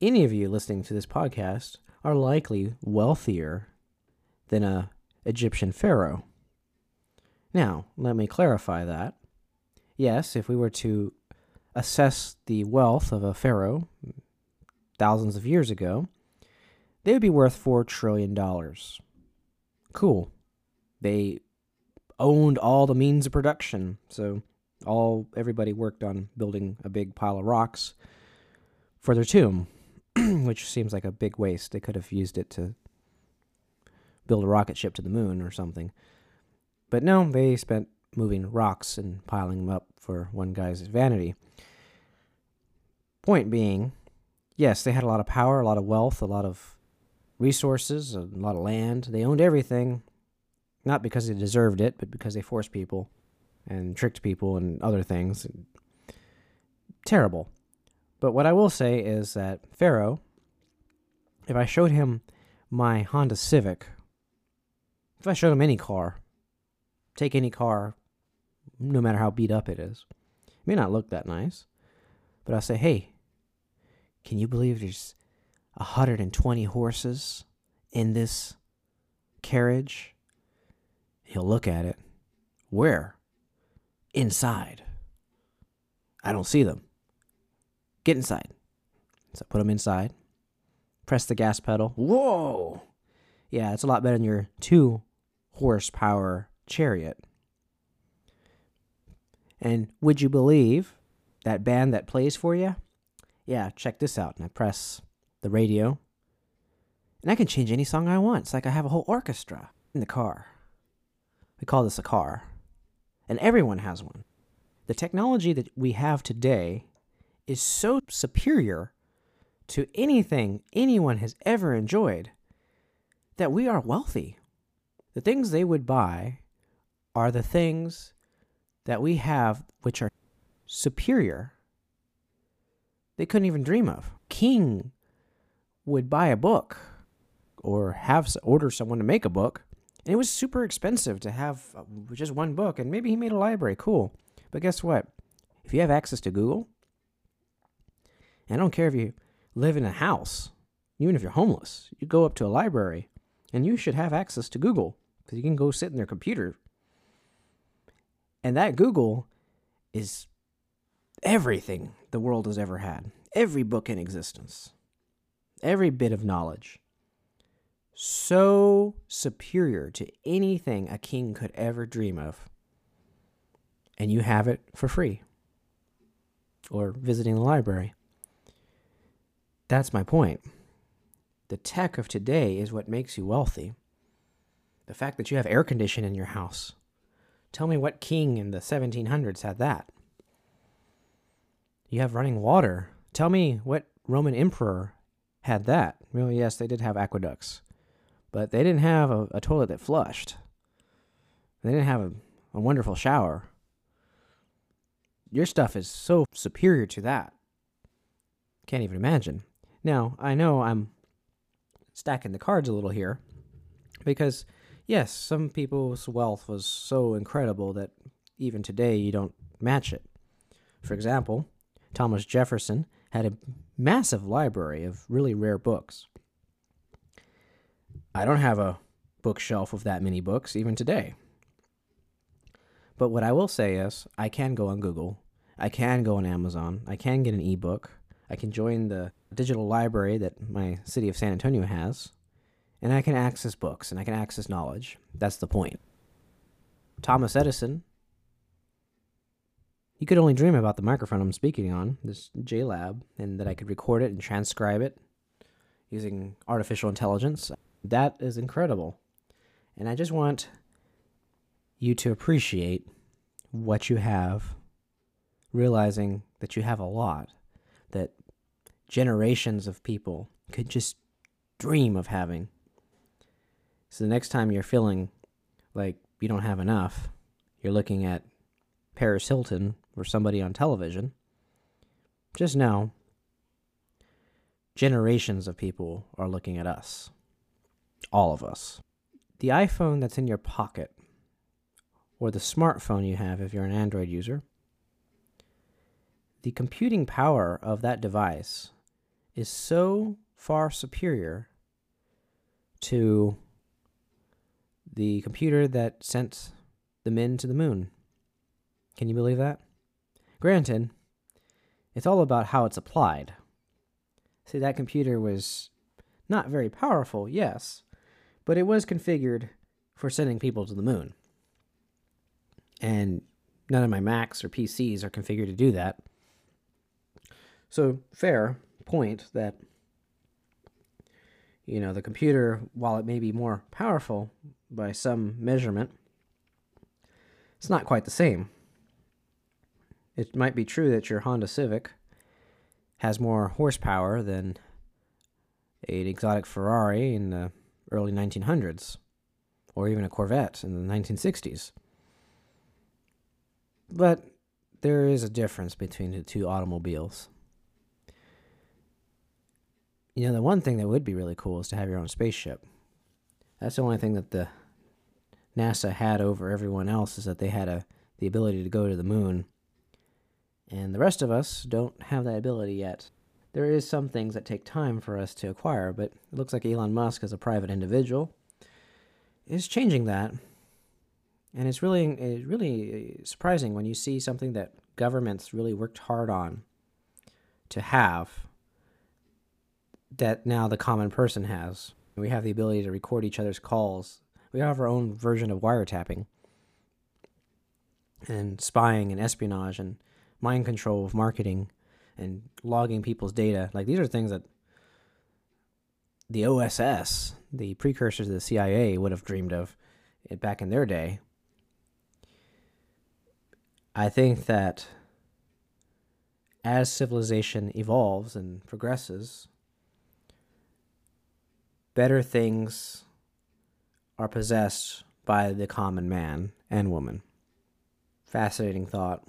any of you listening to this podcast are likely wealthier than a Egyptian pharaoh. Now, let me clarify that. Yes, if we were to assess the wealth of a pharaoh thousands of years ago, they would be worth $4 trillion. Cool. They owned all the means of production. So all everybody worked on building a big pile of rocks for their tomb, which seems like a big waste. They could have used it to build a rocket ship to the moon or something. But no, they spent moving rocks and piling them up for one guy's vanity. Point being, yes, they had a lot of power, a lot of wealth, a lot of resources, a lot of land. They owned everything, not because they deserved it, but because they forced people and tricked people and other things. Terrible. But what I will say is that Pharaoh, if I showed him my Honda Civic, if I showed him any car, take any car, no matter how beat up it is, it may not look that nice, but I'll say, hey, can you believe there's 120 horses in this carriage? He'll look at it. Where? Inside. I don't see them. Get inside. So put them inside. Press the gas pedal. Whoa! Yeah, it's a lot better than your two horsepower chariot. And would you believe that band that plays for you? Yeah, check this out. And I press the radio. And I can change any song I want. It's like I have a whole orchestra in the car. We call this a car. And everyone has one. The technology that we have today is so superior to anything anyone has ever enjoyed that we are wealthy. The things they would buy are the things that we have which are superior. They couldn't even dream of. King would buy a book or have order someone to make a book and it was super expensive to have uh, just one book, and maybe he made a library. Cool. But guess what? If you have access to Google, and I don't care if you live in a house, even if you're homeless, you go up to a library, and you should have access to Google because you can go sit in their computer. And that Google is everything the world has ever had, every book in existence, every bit of knowledge so superior to anything a king could ever dream of. And you have it for free or visiting the library. That's my point. The tech of today is what makes you wealthy. The fact that you have air conditioning in your house. Tell me what king in the 1700s had that. You have running water. Tell me what Roman emperor had that. Well, yes, they did have aqueducts but they didn't have a, a toilet that flushed. They didn't have a, a wonderful shower. Your stuff is so superior to that. Can't even imagine. Now, I know I'm stacking the cards a little here because, yes, some people's wealth was so incredible that even today you don't match it. For example, Thomas Jefferson had a massive library of really rare books. I don't have a bookshelf of that many books even today. But what I will say is, I can go on Google, I can go on Amazon, I can get an ebook, I can join the digital library that my city of San Antonio has, and I can access books and I can access knowledge. That's the point. Thomas Edison, he could only dream about the microphone I'm speaking on, this JLab, and that I could record it and transcribe it using artificial intelligence. That is incredible. And I just want you to appreciate what you have, realizing that you have a lot, that generations of people could just dream of having. So the next time you're feeling like you don't have enough, you're looking at Paris Hilton or somebody on television, just know generations of people are looking at us all of us. The iPhone that's in your pocket, or the smartphone you have if you're an Android user, the computing power of that device is so far superior to the computer that sent the men to the moon. Can you believe that? Granted, it's all about how it's applied. See, that computer was not very powerful, yes, but it was configured for sending people to the moon. And none of my Macs or PCs are configured to do that. So, fair point that, you know, the computer, while it may be more powerful by some measurement, it's not quite the same. It might be true that your Honda Civic has more horsepower than an exotic Ferrari in the early 1900s, or even a Corvette in the 1960s. But there is a difference between the two automobiles. You know, the one thing that would be really cool is to have your own spaceship. That's the only thing that the NASA had over everyone else is that they had a the ability to go to the moon. And the rest of us don't have that ability yet. There is some things that take time for us to acquire, but it looks like Elon Musk as a private individual is changing that. And it's really it's really uh, surprising when you see something that governments really worked hard on to have that now the common person has. We have the ability to record each other's calls. We have our own version of wiretapping and spying and espionage and mind control of marketing and logging people's data. Like these are things that the OSS, the precursors of the CIA, would have dreamed of back in their day. I think that as civilization evolves and progresses, better things are possessed by the common man and woman. Fascinating thought.